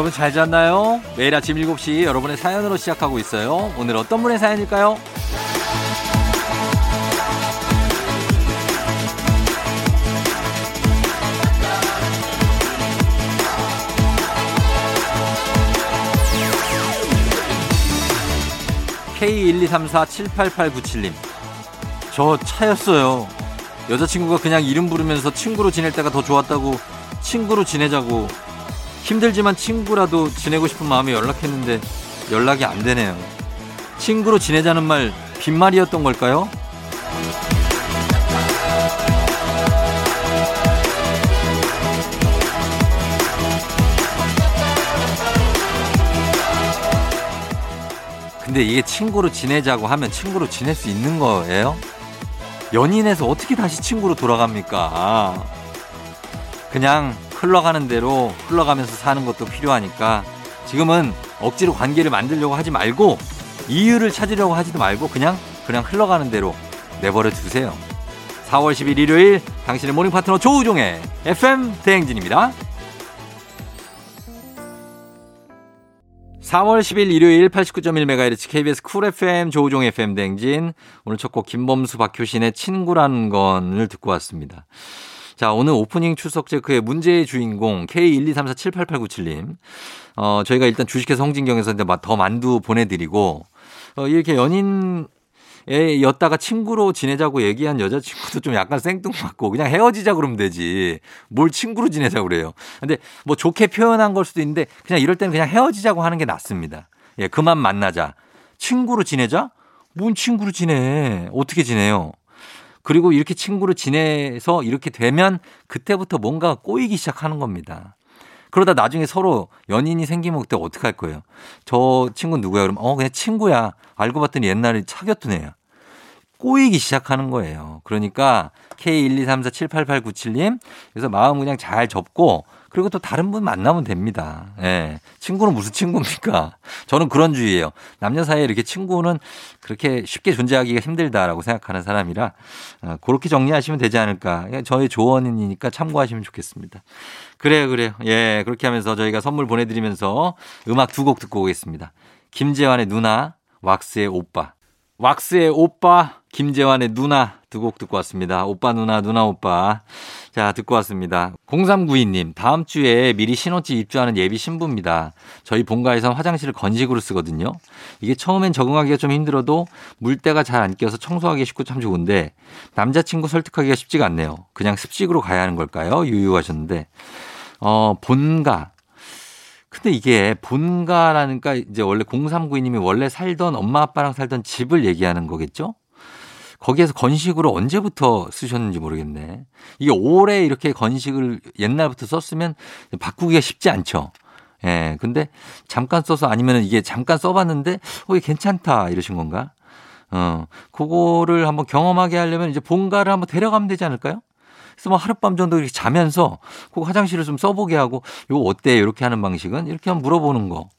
여러분 잘 잤나요? 매일 아침 7시 여러분의 사연으로 시작하고 있어요. 오늘 어떤 분의 사연일까요? K123478897님. 저 차였어요. 여자친구가 그냥 이름 부르면서 친구로 지낼 때가 더 좋았다고 친구로 지내자고 힘들지만 친구라도 지내고 싶은 마음에 연락했는데 연락이 안 되네요. 친구로 지내자는 말 빈말이었던 걸까요? 근데 이게 친구로 지내자고 하면 친구로 지낼 수 있는 거예요? 연인에서 어떻게 다시 친구로 돌아갑니까? 그냥 흘러가는 대로 흘러가면서 사는 것도 필요하니까 지금은 억지로 관계를 만들려고 하지 말고 이유를 찾으려고 하지도 말고 그냥 그냥 흘러가는 대로 내버려 두세요. 4월 10일 일요일 당신의 morning 파트너 조우종의 FM 대행진입니다. 4월 10일 일요일 89.1MHz KBS Cool FM 조우종 FM 대행진 오늘 첫 곡 김범수 박효신의 친구라는 건을 듣고 왔습니다. 자, 오늘 오프닝 출석 체크의 문제의 주인공 K123478897님. 어, 저희가 일단 주식회사 홍진경에서 더 만두 보내드리고, 어, 이렇게 연인, 에 였다가 친구로 지내자고 얘기한 여자친구도 좀 약간 생뚱맞고 그냥 헤어지자 그러면 되지. 뭘 친구로 지내자 그래요. 근데 뭐 좋게 표현한 걸 수도 있는데 그냥 이럴 때는 그냥 헤어지자고 하는 게 낫습니다. 예, 그만 만나자. 친구로 지내자? 뭔 친구로 지내? 어떻게 지내요? 그리고 이렇게 친구로 지내서 이렇게 되면 그때부터 뭔가 꼬이기 시작하는 겁니다. 그러다 나중에 서로 연인이 생기면 그때 어떻게 할 거예요? 저 친구 누구야? 그러면 어, 그냥 친구야. 알고 봤더니 옛날에 사귀었던 애야. 꼬이기 시작하는 거예요. 그러니까 K123478897님. 그래서 마음 그냥 잘 접고 그리고 또 다른 분 만나면 됩니다. 예. 친구는 무슨 친구입니까? 저는 그런 주의예요. 남녀 사이에 이렇게 친구는 그렇게 쉽게 존재하기가 힘들다라고 생각하는 사람이라 어, 그렇게 정리하시면 되지 않을까. 저의 조언이니까 참고하시면 좋겠습니다. 그래요, 그래요. 예. 그렇게 하면서 저희가 선물 보내드리면서 음악 두 곡 듣고 오겠습니다. 김재환의 누나, 왁스의 오빠. 왁스의 오빠, 김재환의 누나 두 곡 듣고 왔습니다. 오빠 누나 누나 오빠. 자, 듣고 왔습니다. 0392님, 다음 주에 미리 신혼집 입주하는 예비 신부입니다. 저희 본가에선 화장실을 건식으로 쓰거든요. 이게 처음엔 적응하기가 좀 힘들어도 물때가 잘 안 껴서 청소하기 쉽고 참 좋은데 남자친구 설득하기가 쉽지가 않네요. 그냥 습식으로 가야 하는 걸까요? 유유하셨는데. 어, 본가. 근데 이게 본가라니까 이제 원래 0392님이 원래 살던 엄마 아빠랑 살던 집을 얘기하는 거겠죠? 거기에서 건식으로 언제부터 쓰셨는지 모르겠네. 이게 오래 이렇게 건식을 옛날부터 썼으면 바꾸기가 쉽지 않죠. 예. 근데 잠깐 써서 아니면 이게 잠깐 써봤는데, 어, 이게 괜찮다. 이러신 건가? 어, 그거를 한번 경험하게 하려면 이제 본가를 한번 데려가면 되지 않을까요? 그래서 뭐 하룻밤 정도 이렇게 자면서 그 화장실을 좀 써보게 하고, 요거 어때? 이렇게 하는 방식은? 이렇게 한번 물어보는 거.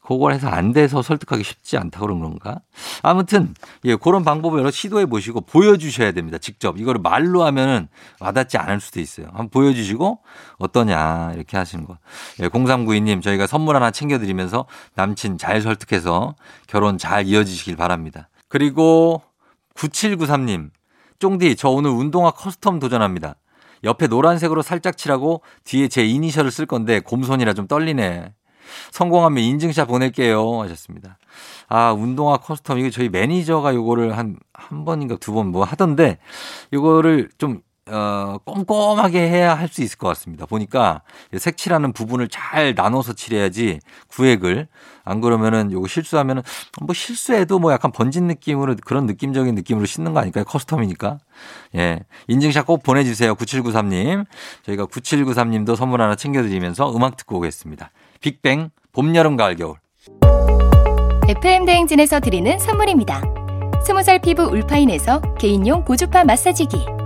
그걸 해서 안 돼서 설득하기 쉽지 않다 그런 건가? 아무튼 예 그런 방법을 여러 시도해 보시고 보여주셔야 됩니다. 직접 이거를 말로 하면은 와닿지 않을 수도 있어요. 한번 보여주시고 어떠냐 이렇게 하시는 거. 예, 0392님 저희가 선물 하나 챙겨드리면서 남친 잘 설득해서 결혼 잘 이어지시길 바랍니다. 그리고 9793님 쫑디 저 오늘 운동화 custom 도전합니다. 옆에 노란색으로 살짝 칠하고 뒤에 제 이니셜을 쓸 건데 곰손이라 좀 떨리네. 성공하면 인증샷 보낼게요. 하셨습니다. 아, 운동화 custom. 이거 저희 매니저가 요거를 한, 한 번인가 두 번 뭐 하던데, 요거를 좀, 어, 꼼꼼하게 해야 할 수 있을 것 같습니다. 보니까 색칠하는 부분을 잘 나눠서 칠해야지 구획을 안 그러면은 요거 실수하면은 뭐 실수해도 뭐 약간 번진 느낌으로 그런 느낌적인 느낌으로 신는 거 아닐까요? custom이니까. 예. 인증샷 꼭 보내주세요. 9793님. 저희가 9793님도 선물 하나 챙겨드리면서 음악 듣고 오겠습니다. 빅뱅 봄, 여름, 가을, 겨울. FM 대행진에서 드리는 선물입니다. 스무살 피부 울파인에서 개인용 고주파 마사지기.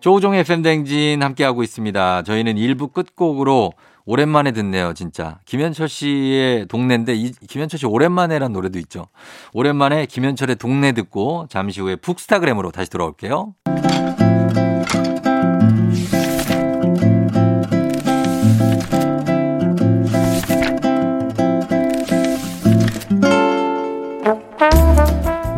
조우종의 팬댕진 함께하고 있습니다. 저희는 1부 끝곡으로 오랜만에 듣네요, 진짜. 김현철 씨의 동네인데, 이, 김현철 씨 오랜만에란 노래도 있죠. 오랜만에 김현철의 동네 듣고 잠시 후에 푹스타그램으로 다시 돌아올게요.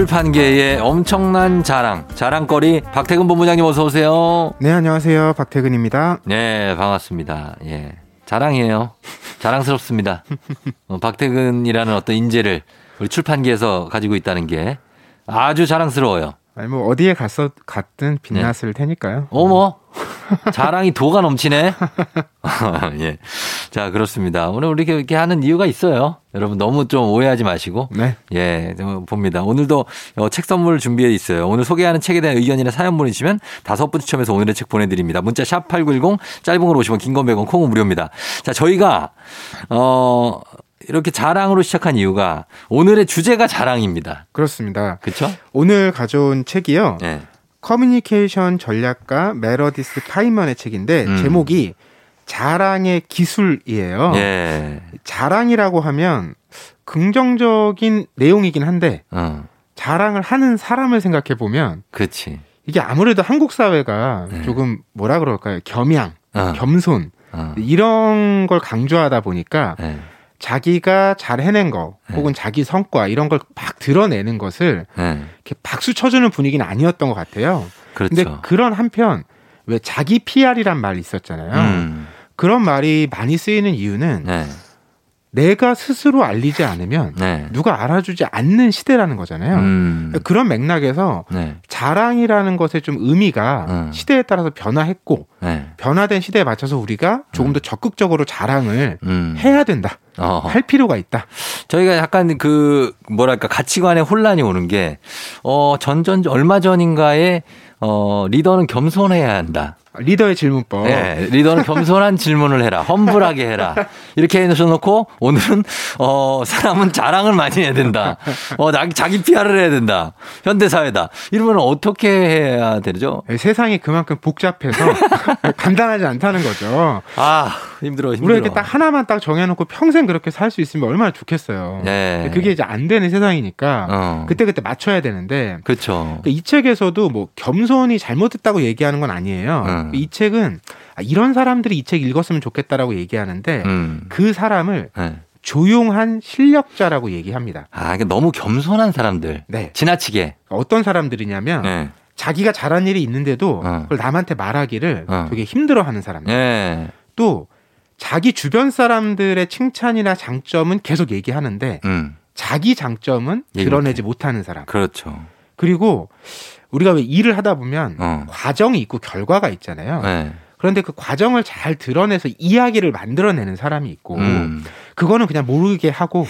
출판계의 엄청난 자랑, 자랑거리 박태근 본부장님 어서 오세요. 네, 안녕하세요. 박태근입니다. 네, 반갑습니다. 예. 자랑이에요. 자랑스럽습니다. 어, 박태근이라는 어떤 인재를 우리 출판계에서 가지고 있다는 게 아주 자랑스러워요. 아니 뭐 어디에 갔어 갔든 빛났을 네. 테니까요. 어머. 자랑이 도가 넘치네. 예. 자, 그렇습니다. 오늘 우리 이렇게 하는 이유가 있어요. 여러분 너무 좀 오해하지 마시고. 네. 예, 좀 봅니다. 오늘도 어, 책 선물 준비해 있어요. 오늘 소개하는 책에 대한 의견이나 사연 보내주시면 다섯 분 추첨해서 오늘의 책 보내드립니다. 문자 샵 8910 짧은 건 50원 긴 건 100원 콩은 무료입니다. 자, 저희가, 어, 이렇게 자랑으로 시작한 이유가 오늘의 주제가 자랑입니다. 그렇습니다. 그쵸? 오늘 가져온 책이요. 예. 커뮤니케이션 전략가 메러디스 파인먼의 책인데 음. 제목이 자랑의 기술이에요. 예. 자랑이라고 하면 긍정적인 내용이긴 한데 어, 자랑을 하는 사람을 생각해 보면 그렇지. 이게 아무래도 한국 사회가 네. 조금 뭐라 그럴까요? 겸양, 어, 겸손 어, 이런 걸 강조하다 보니까 예. 자기가 잘 해낸 거 네. 혹은 자기 성과 이런 걸 막 드러내는 것을 예. 이렇게 박수 쳐주는 분위기는 아니었던 것 같아요. 근데 그렇죠. 그런 한편 왜 자기 PR이란 말이 있었잖아요. 음, 그런 말이 많이 쓰이는 이유는 네. 내가 스스로 알리지 않으면 네. 누가 알아주지 않는 시대라는 거잖아요. 음, 그런 맥락에서 네. 자랑이라는 것의 좀 의미가 음. 시대에 따라서 변화했고 네. 변화된 시대에 맞춰서 우리가 조금 더 적극적으로 자랑을 음. 해야 된다. 어. 할 필요가 있다. 저희가 약간 그 뭐랄까 가치관에 혼란이 오는 게 어, 전전 얼마 전인가에 어, 리더는 겸손해야 한다. 리더의 질문법. 네, 리더는 겸손한 질문을 해라. 험불하게 해라. 이렇게 해놓고 오늘은 어, 사람은 자랑을 많이 해야 된다. 어, 자기, 자기 PR을 해야 된다. 현대 사회다. 이러면 어떻게 해야 되죠? 네, 세상이 그만큼 복잡해서 간단하지 않다는 거죠. 아, 힘들어, 힘들어. 우리가 이렇게 딱 하나만 딱 정해놓고 평생 그렇게 살 수 있으면 얼마나 좋겠어요. 네. 그게 이제 안 되는 세상이니까 어. 그때 그때 맞춰야 되는데 그렇죠. 그러니까 이 책에서도 뭐 겸손이 잘못됐다고 얘기하는 건 아니에요. 음. 이 책은 아, 이런 사람들이 이 책 읽었으면 좋겠다라고 얘기하는데 음. 그 사람을 네. 조용한 실력자라고 얘기합니다. 아, 이게 너무 겸손한 사람들. 네. 지나치게. 어떤 사람들이냐면 네. 자기가 잘한 일이 있는데도 어. 그걸 남한테 말하기를 어. 되게 힘들어하는 사람들. 네. 또 자기 주변 사람들의 칭찬이나 장점은 계속 얘기하는데 음. 자기 장점은 드러내지 못하는 사람. 그렇죠. 그리고 우리가 왜 일을 하다 보면 어. 과정이 있고 결과가 있잖아요. 네. 그런데 그 과정을 잘 드러내서 이야기를 만들어내는 사람이 있고 음. 그거는 그냥 모르게 하고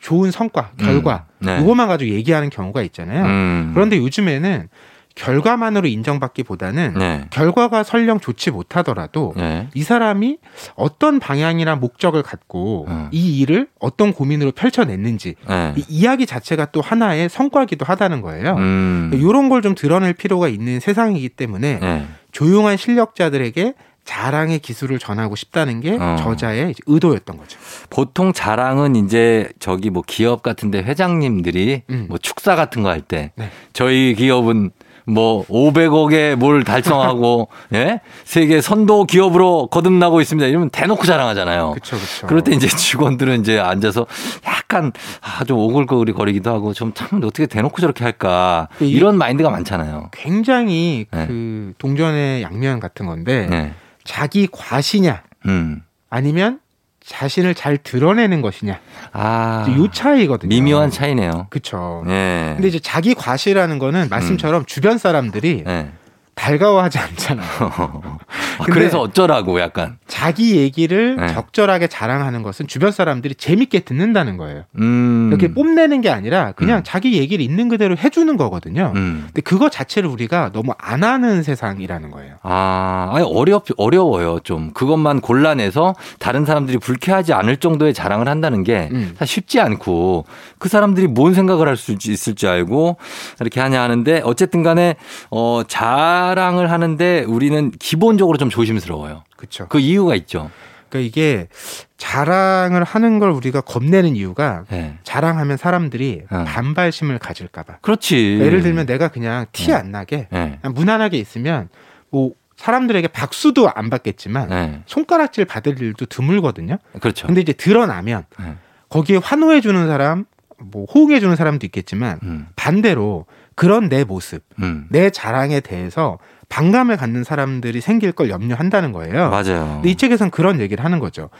좋은 성과, 결과 음. 네. 이것만 가지고 얘기하는 경우가 있잖아요. 음. 그런데 요즘에는 결과만으로 인정받기보다는 네. 결과가 설령 좋지 못하더라도 네. 이 사람이 어떤 방향이나 목적을 갖고 어. 이 일을 어떤 고민으로 펼쳐냈는지 네. 이 이야기 자체가 또 하나의 성과기도 하다는 거예요. 음. 이런 걸 좀 드러낼 필요가 있는 세상이기 때문에 네. 조용한 실력자들에게 자랑의 기술을 전하고 싶다는 게 어. 저자의 의도였던 거죠. 보통 자랑은 이제 저기 뭐 기업 같은데 회장님들이 음. 뭐 축사 같은 거 할때 네. 저희 기업은 뭐 500억에 뭘 달성하고 예 세계 선도 기업으로 거듭나고 있습니다. 이러면 대놓고 자랑하잖아요. 그렇죠, 그렇죠. 그럴 때 이제 직원들은 이제 앉아서 약간 아, 좀 오글거리 거리기도 하고 좀 참 어떻게 대놓고 저렇게 할까 이- 이런 마인드가 많잖아요. 굉장히 네. 그 동전의 양면 같은 건데 네. 자기 과시냐 음. 아니면 자신을 잘 드러내는 것이냐 아. 요 차이거든요. 미묘한 차이네요. 그렇죠. 네. 근데 이제 자기 과시라는 거는 말씀처럼 주변 사람들이 네. 달가워하지 않잖아요. 아, 그래서 어쩌라고 약간. 자기 얘기를 네. 적절하게 자랑하는 것은 주변 사람들이 재밌게 듣는다는 거예요. 음. 이렇게 뽐내는 게 아니라 그냥 음. 자기 얘기를 있는 그대로 해주는 거거든요. 음. 근데 그거 자체를 우리가 너무 안 하는 세상이라는 거예요. 아, 아니 어렵 어려워요 좀 그것만 골라내서 다른 사람들이 불쾌하지 않을 정도의 자랑을 한다는 게 음. 사실 쉽지 않고 그 사람들이 뭔 생각을 할 수 있을지 알고 이렇게 하냐 하는데 어쨌든간에 어자 랑을 하는데 우리는 기본적으로 좀 조심스러워요. 그렇죠. 그 이유가 있죠. 그러니까 이게 자랑을 하는 걸 우리가 겁내는 이유가 예. 자랑하면 사람들이 어. 반발심을 가질까봐. 그렇지. 예를 들면 내가 그냥 티 네. 안 나게 예. 그냥 무난하게 있으면 뭐 사람들에게 박수도 안 받겠지만 예. 손가락질 받을 일도 드물거든요. 그렇죠. 근데 이제 드러나면 예. 거기에 환호해 주는 사람, 뭐 호응해 주는 사람도 있겠지만 음. 반대로 그런 내 모습, 음. 내 자랑에 대해서 반감을 갖는 사람들이 생길 걸 염려한다는 거예요. 맞아요. 근데 이 책에선 그런 얘기를 하는 거죠.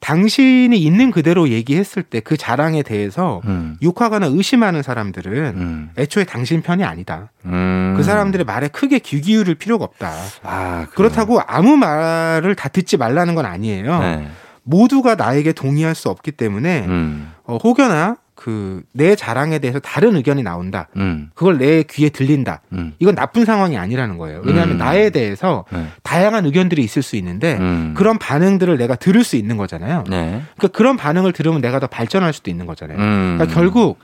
당신이 있는 그대로 얘기했을 때 그 자랑에 대해서 음. 욕하거나 의심하는 사람들은 음. 애초에 당신 편이 아니다. 음. 그 사람들의 말에 크게 귀 기울일 필요가 없다. 아. 그렇다고 아무 말을 다 듣지 말라는 건 아니에요. 네. 모두가 나에게 동의할 수 없기 때문에 음. 어, 혹여나 그 내 자랑에 대해서 다른 의견이 나온다. 음. 그걸 내 귀에 들린다. 음. 이건 나쁜 상황이 아니라는 거예요. 왜냐하면 음. 나에 대해서 네. 다양한 의견들이 있을 수 있는데 음. 그런 반응들을 내가 들을 수 있는 거잖아요. 네. 그러니까 그런 반응을 들으면 내가 더 발전할 수도 있는 거잖아요. 음. 그러니까 결국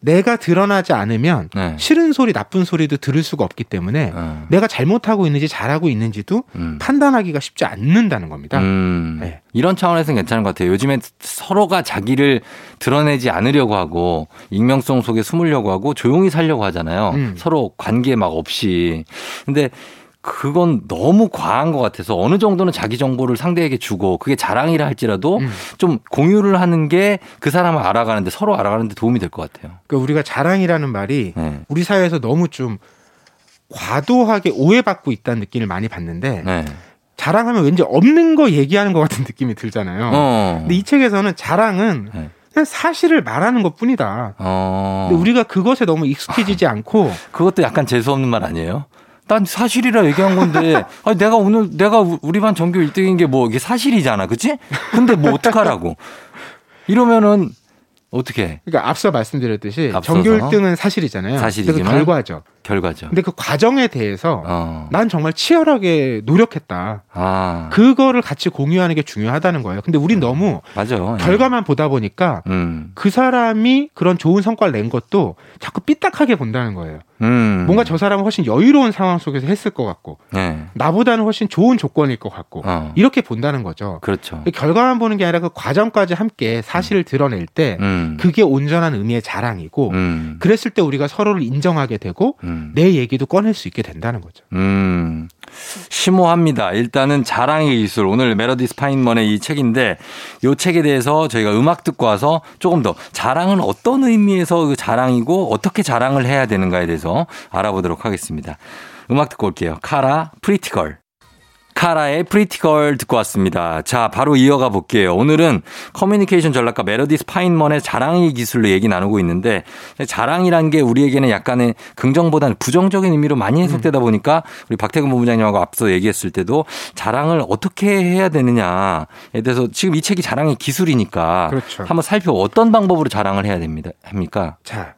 내가 드러나지 않으면 네. 싫은 소리, 나쁜 소리도 들을 수가 없기 때문에 어. 내가 잘못하고 있는지 잘하고 있는지도 음. 판단하기가 쉽지 않는다는 겁니다. 음. 네. 이런 차원에서는 괜찮은 것 같아요. 요즘에 서로가 자기를 드러내지 않으려고 하고 익명성 속에 숨으려고 하고 조용히 살려고 하잖아요. 음. 서로 관계 막 없이. 근데 그건 너무 과한 것 같아서 어느 정도는 자기 정보를 상대에게 주고 그게 자랑이라 할지라도 음. 좀 공유를 하는 게 그 사람을 알아가는데 서로 알아가는데 도움이 될 것 같아요. 그러니까 우리가 자랑이라는 말이 네. 우리 사회에서 너무 좀 과도하게 오해받고 있다는 느낌을 많이 받는데 네. 자랑하면 왠지 없는 거 얘기하는 것 같은 느낌이 들잖아요. 어. 근데 이 책에서는 자랑은 네. 그냥 사실을 말하는 것 뿐이다. 어. 근데 우리가 그것에 너무 익숙해지지 않고 그것도 약간 재수 없는 말 아니에요? 난 사실이라 얘기한 건데, 아니, 내가 오늘, 내가 우- 우리 반 전교 1등인 게 뭐, 이게 사실이잖아. 그치? 근데 뭐, 어떡하라고. 이러면은, 어떻게 그러니까 앞서 말씀드렸듯이 앞서서? 전교 1등은 사실이잖아요. 사실이지만? 결과죠. 결과죠? 근데 그 과정에 대해서 어. 난 정말 치열하게 노력했다. 아. 그거를 같이 공유하는 게 중요하다는 거예요. 근데 우린 너무 맞아. 결과만 보다 보니까 음. 그 사람이 그런 좋은 성과를 낸 것도 자꾸 삐딱하게 본다는 거예요. 음. 뭔가 저 사람은 훨씬 여유로운 상황 속에서 했을 것 같고 네. 나보다는 훨씬 좋은 조건일 것 같고 어. 이렇게 본다는 거죠. 그렇죠. 결과만 보는 게 아니라 그 과정까지 함께 사실을 드러낼 때 음. 그게 온전한 의미의 자랑이고 음. 그랬을 때 우리가 서로를 인정하게 되고 음. 내 얘기도 꺼낼 수 있게 된다는 거죠. 음. 심오합니다. 일단은 자랑의 기술. 오늘 메러디스 파인먼의 이 책인데 이 책에 대해서 저희가 음악 듣고 와서 조금 더 자랑은 어떤 의미에서 그 자랑이고 어떻게 자랑을 해야 되는가에 대해서 알아보도록 하겠습니다. 음악 듣고 올게요. 카라 Pretty Girl. 카라의 Pretty Girl 듣고 왔습니다. 자, 바로 이어가 볼게요. 오늘은 커뮤니케이션 전략가 메러디스 파인먼의 자랑의 기술로 얘기 나누고 있는데 자랑이란 게 우리에게는 약간의 긍정보다는 부정적인 의미로 많이 해석되다 음. 보니까 우리 박태근 본부장님하고 앞서 얘기했을 때도 자랑을 어떻게 해야 되느냐에 대해서 지금 이 책이 자랑의 기술이니까 그렇죠. 한번 살펴 어떤 방법으로 자랑을 해야 됩니다. 합니까? 자,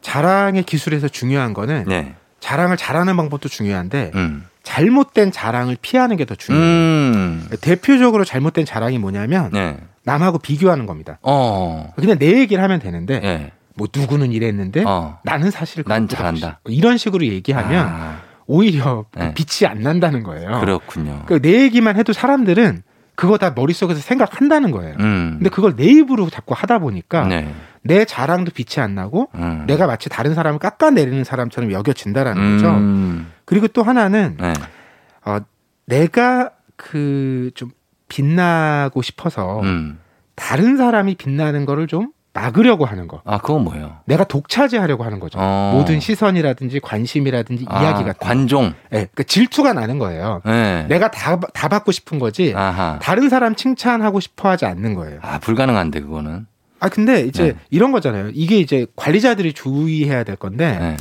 자랑의 기술에서 중요한 거는 네. 자랑을 잘하는 방법도 중요한데 음. 잘못된 자랑을 피하는 게 더 중요해요. 음. 대표적으로 잘못된 자랑이 뭐냐면 네. 남하고 비교하는 겁니다. 어. 그냥 내 얘기를 하면 되는데 네. 뭐 누구는 이랬는데 어. 나는 사실 난 잘한다. 이런 식으로 얘기하면 아. 오히려 네. 빛이 안 난다는 거예요. 그렇군요. 그러니까 내 얘기만 해도 사람들은 그거 다 머릿속에서 생각한다는 거예요. 음. 근데 그걸 내 입으로 자꾸 하다 보니까 네. 내 자랑도 빛이 안 나고 음. 내가 마치 다른 사람을 깎아내리는 사람처럼 여겨진다라는 거죠. 음. 그리고 또 하나는 네. 어, 내가 그 좀 빛나고 싶어서 음. 다른 사람이 빛나는 거를 좀 막으려고 하는 거. 아, 그건 뭐예요? 내가 독차지하려고 하는 거죠. 어. 모든 시선이라든지 관심이라든지 아, 이야기 같은. 관종. 예. 네, 그러니까 질투가 나는 거예요. 네. 내가 다, 다 받고 싶은 거지. 아하. 다른 사람 칭찬하고 싶어 하지 않는 거예요. 아, 불가능한데, 그거는. 아, 근데 이제 네. 이런 거잖아요. 이게 이제 관리자들이 주의해야 될 건데.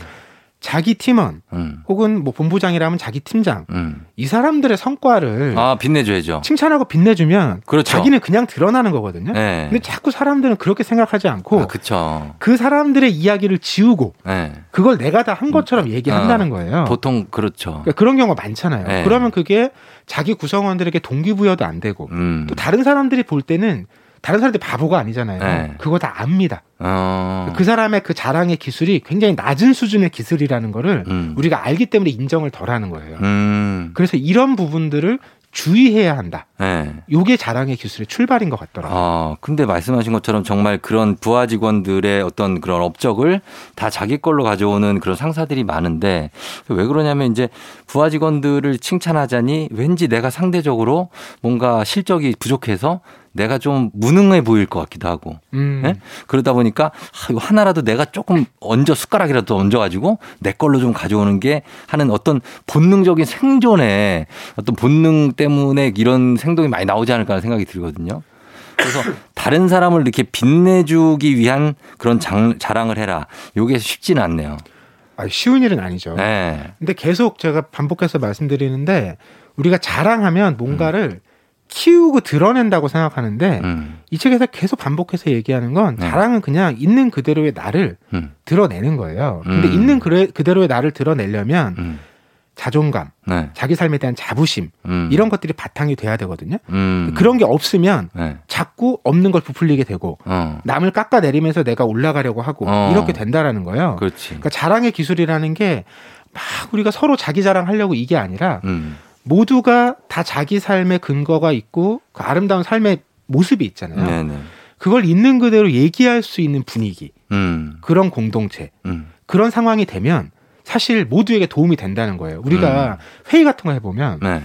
네. 자기 팀원 음. 혹은 뭐 본부장이라면 자기 팀장 음. 이 사람들의 성과를 아 빛내줘야죠. 칭찬하고 빛내주면 그렇죠. 자기는 그냥 드러나는 거거든요. 네. 근데 자꾸 사람들은 그렇게 생각하지 않고 아. 그 사람들의 이야기를 지우고 네. 그걸 내가 다 한 것처럼 얘기한다는 어, 거예요. 보통 그렇죠. 그러니까 그런 경우가 많잖아요. 네. 그러면 그게 자기 구성원들에게 동기부여도 안 되고 음. 또 다른 사람들이 볼 때는 다른 사람들이 바보가 아니잖아요. 네. 그거 다 압니다. 어. 그 사람의 그 자랑의 기술이 굉장히 낮은 수준의 기술이라는 거를 음. 우리가 알기 때문에 인정을 덜 하는 거예요. 음. 그래서 이런 부분들을 주의해야 한다. 네. 요게 자랑의 기술의 출발인 것 같더라고요. 아, 근데 말씀하신 것처럼 정말 그런 부하 직원들의 어떤 그런 업적을 다 자기 걸로 가져오는 그런 상사들이 많은데 왜 그러냐면 이제 부하 직원들을 칭찬하자니 왠지 내가 상대적으로 뭔가 실적이 부족해서 내가 좀 무능해 보일 것 같기도 하고. 음. 네? 그러다 보니까 아, 하나라도 내가 조금 얹어 숟가락이라도 얹어가지고 내 걸로 좀 가져오는 게 하는 어떤 본능적인 생존의 어떤 본능 때문에 이런 행동이 많이 나오지 않을까 하는 생각이 들거든요. 그래서 다른 사람을 이렇게 빛내주기 위한 그런 장, 자랑을 해라. 요게 쉽지는 않네요. 아, 쉬운 일은 아니죠. 네. 근데 계속 제가 반복해서 말씀드리는데 우리가 자랑하면 뭔가를 음. 키우고 드러낸다고 생각하는데 음. 이 책에서 계속 반복해서 얘기하는 건 네. 자랑은 그냥 있는 그대로의 나를 음. 드러내는 거예요. 근데 음. 있는 그래, 그대로의 나를 드러내려면 음. 자존감, 네. 자기 삶에 대한 자부심 음. 이런 것들이 바탕이 돼야 되거든요. 음. 그런 게 없으면 네. 자꾸 없는 걸 부풀리게 되고 어. 남을 깎아내리면서 내가 올라가려고 하고 어. 이렇게 된다라는 거예요. 그렇지. 그러니까 자랑의 기술이라는 게 막 우리가 서로 자기 자랑하려고 이게 아니라 모두가 다 자기 삶의 근거가 있고 그 아름다운 삶의 모습이 있잖아요. 네네. 그걸 있는 그대로 얘기할 수 있는 분위기, 음. 그런 공동체, 음. 그런 상황이 되면 사실 모두에게 도움이 된다는 거예요. 우리가 음. 회의 같은 거 해보면 네.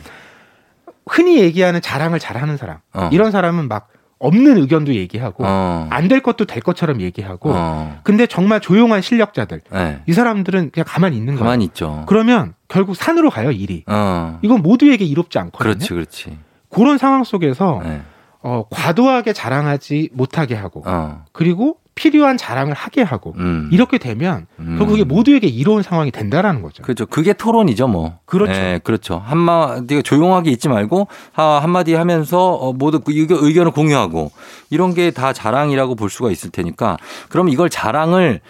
흔히 얘기하는 자랑을 잘하는 사람, 어. 이런 사람은 막 없는 의견도 얘기하고 어. 안될 것도 될 것처럼 얘기하고 어. 근데 정말 조용한 실력자들 네. 이 사람들은 그냥 가만히 있는 거예요. 가만히 있죠. 그러면 결국 산으로 가요 일이. 어. 이건 모두에게 이롭지 않거든요. 그렇지, 그렇지. 그런 상황 속에서 네. 어, 과도하게 자랑하지 못하게 하고 어. 그리고 필요한 자랑을 하게 하고 음. 이렇게 되면 음. 결국 에 모두에게 이로운 상황이 된다라는 거죠. 그렇죠. 그게 토론이죠, 뭐. 그렇죠. 네, 그렇죠. 한마디가 조용하게 있지 말고 한마디 하면서 어, 모두 그 의견을 공유하고 이런 게 다 자랑이라고 볼 수가 있을 테니까 그럼 이걸 자랑을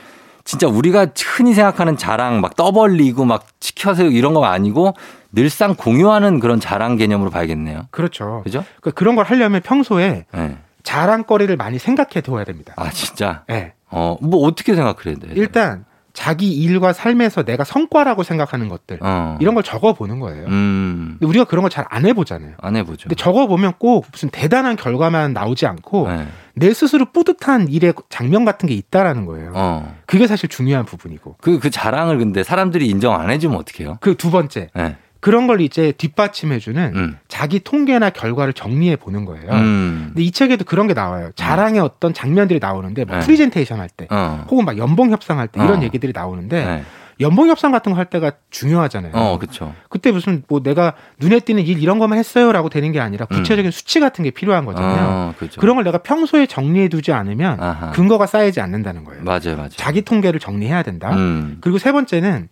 진짜 우리가 흔히 생각하는 자랑 막 떠벌리고 막 치켜서 이런 거 아니고 늘상 공유하는 그런 자랑 개념으로 봐야겠네요. 그렇죠. 그죠? 그러니까 그런 걸 하려면 평소에 네. 자랑거리를 많이 생각해 둬야 됩니다. 아, 진짜? 네. 어, 뭐 어떻게 생각해야 돼? 일단 자기 일과 삶에서 내가 성과라고 생각하는 것들 어. 이런 걸 적어 보는 거예요. 음. 근데 우리가 그런 걸 잘 안 해보잖아요. 안 해보죠. 근데 적어 보면 꼭 무슨 대단한 결과만 나오지 않고 네. 내 스스로 뿌듯한 일의 장면 같은 게 있다라는 거예요. 어. 그게 사실 중요한 부분이고. 그, 그 자랑을 근데 사람들이 인정 안 해주면 어떡해요? 그 두 번째. 네. 그런 걸 이제 뒷받침해주는 음. 자기 통계나 결과를 정리해 보는 거예요. 음. 근데 이 책에도 그런 게 나와요. 자랑의 어떤 장면들이 나오는데 뭐 네. 프리젠테이션 할 때, 어. 혹은 막 연봉 협상할 때 이런 어. 얘기들이 나오는데 네. 연봉 협상 같은 거 할 때가 중요하잖아요. 어, 그렇죠. 그때 무슨 뭐 내가 눈에 띄는 일 이런 것만 했어요라고 되는 게 아니라 구체적인 음. 수치 같은 게 필요한 거잖아요. 어, 그렇죠. 그런 걸 내가 평소에 정리해 두지 않으면 아하. 근거가 쌓이지 않는다는 거예요. 맞아요, 맞아요. 자기 통계를 정리해야 된다. 음. 그리고 세 번째는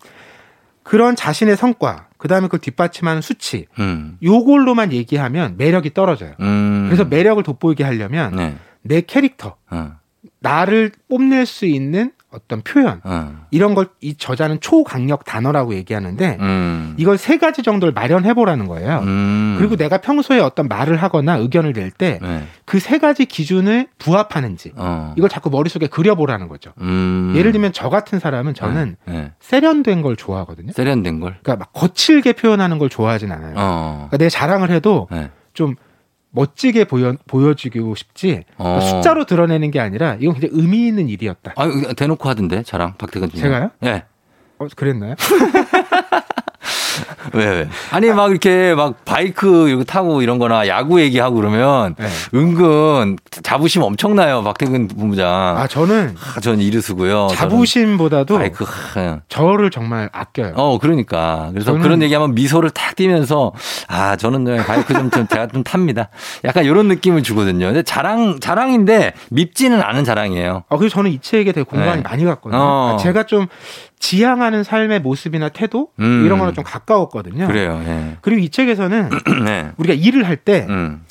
그런 자신의 성과, 그 다음에 그걸 뒷받침하는 수치, 음. 요걸로만 얘기하면 매력이 떨어져요. 음. 그래서 매력을 돋보이게 하려면 네. 내 캐릭터, 어. 나를 뽐낼 수 있는 어떤 표현 어. 이런 걸 이 저자는 초강력 단어라고 얘기하는데 음. 이걸 세 가지 정도를 마련해 보라는 거예요. 음. 그리고 내가 평소에 어떤 말을 하거나 의견을 낼 때 그세 네. 가지 기준을 부합하는지 어. 이걸 자꾸 머릿속에 그려보라는 거죠. 음. 예를 들면 저 같은 사람은 저는 네. 네. 세련된 걸 좋아하거든요. 세련된 걸. 그러니까 막 거칠게 표현하는 걸 좋아하진 않아요. 어. 그러니까 내 자랑을 해도 네. 좀 멋지게 보여, 보여주고 싶지 어. 숫자로 드러내는 게 아니라 이건 굉장히 의미 있는 일이었다. 아, 대놓고 하던데 자랑 박태근 님 제가요? 네. 어, 그랬나요? 왜, 왜? 아니, 막 이렇게 막 바이크 이거 타고 이런 거나 야구 얘기하고 그러면 네. 은근 자부심 엄청나요, 박태근 본부장. 아, 저는. 아, 저는 이르수고요. 자부심보다도 바이크, 하. 저를 정말 아껴요. 어, 그러니까. 그래서 그런 얘기하면 미소를 탁 띄면서 아, 저는 바이크 좀, 좀 제가 좀 탑니다. 약간 이런 느낌을 주거든요. 근데 자랑, 자랑인데 밉지는 않은 자랑이에요. 아, 그래서 저는 이 책에 되게 공감이 네. 많이 갔거든요. 어. 제가 좀 지향하는 삶의 모습이나 태도 음. 이런 거는 좀 가까웠거든요. 그래요. 예. 그리고 이 책에서는 네. 우리가 일을 할때 음.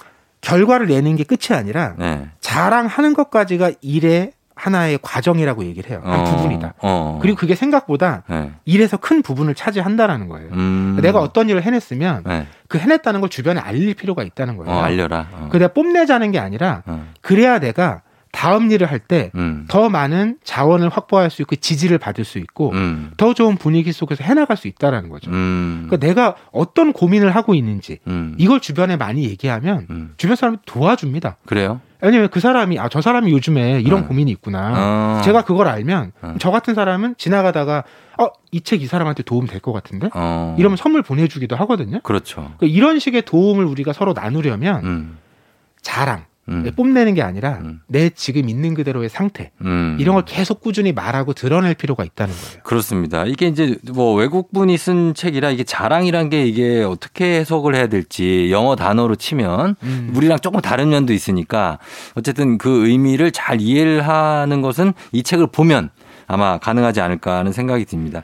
결과를 내는 게 끝이 아니라 네. 자랑하는 것까지가 일의 하나의 과정이라고 얘기를 해요. 한 어, 부분이다. 어. 그리고 그게 생각보다 네. 일에서 큰 부분을 차지한다라는 거예요. 음. 내가 어떤 일을 해냈으면 네. 그 해냈다는 걸 주변에 알릴 필요가 있다는 거예요. 어, 알려라. 어. 그 내가 뽐내자는 게 아니라 어. 그래야 내가 다음 일을 할 때더 음. 많은 자원을 확보할 수 있고 지지를 받을 수 있고 음. 더 좋은 분위기 속에서 해나갈 수 있다라는 거죠. 음. 그러니까 내가 어떤 고민을 하고 있는지 음. 이걸 주변에 많이 얘기하면 음. 주변 사람이 도와줍니다. 그래요? 왜냐면 그 사람이 아 저 사람이 요즘에 이런 어. 고민이 있구나. 어. 제가 그걸 알면 어. 저 같은 사람은 지나가다가 어 이 책 이 사람한테 도움 될 것 같은데 어. 이러면 선물 보내주기도 하거든요. 그렇죠. 그러니까 이런 식의 도움을 우리가 서로 나누려면 음. 자랑 음. 네, 뽐내는 게 아니라 음. 내 지금 있는 그대로의 상태 음. 이런 걸 계속 꾸준히 말하고 드러낼 필요가 있다는 거예요. 그렇습니다. 이게 이제 뭐 외국 분이 쓴 책이라 이게 자랑이란 게 이게 어떻게 해석을 해야 될지 영어 단어로 치면 음. 우리랑 조금 다른 면도 있으니까 어쨌든 그 의미를 잘 이해를 하는 것은 이 책을 보면 아마 가능하지 않을까 하는 생각이 듭니다.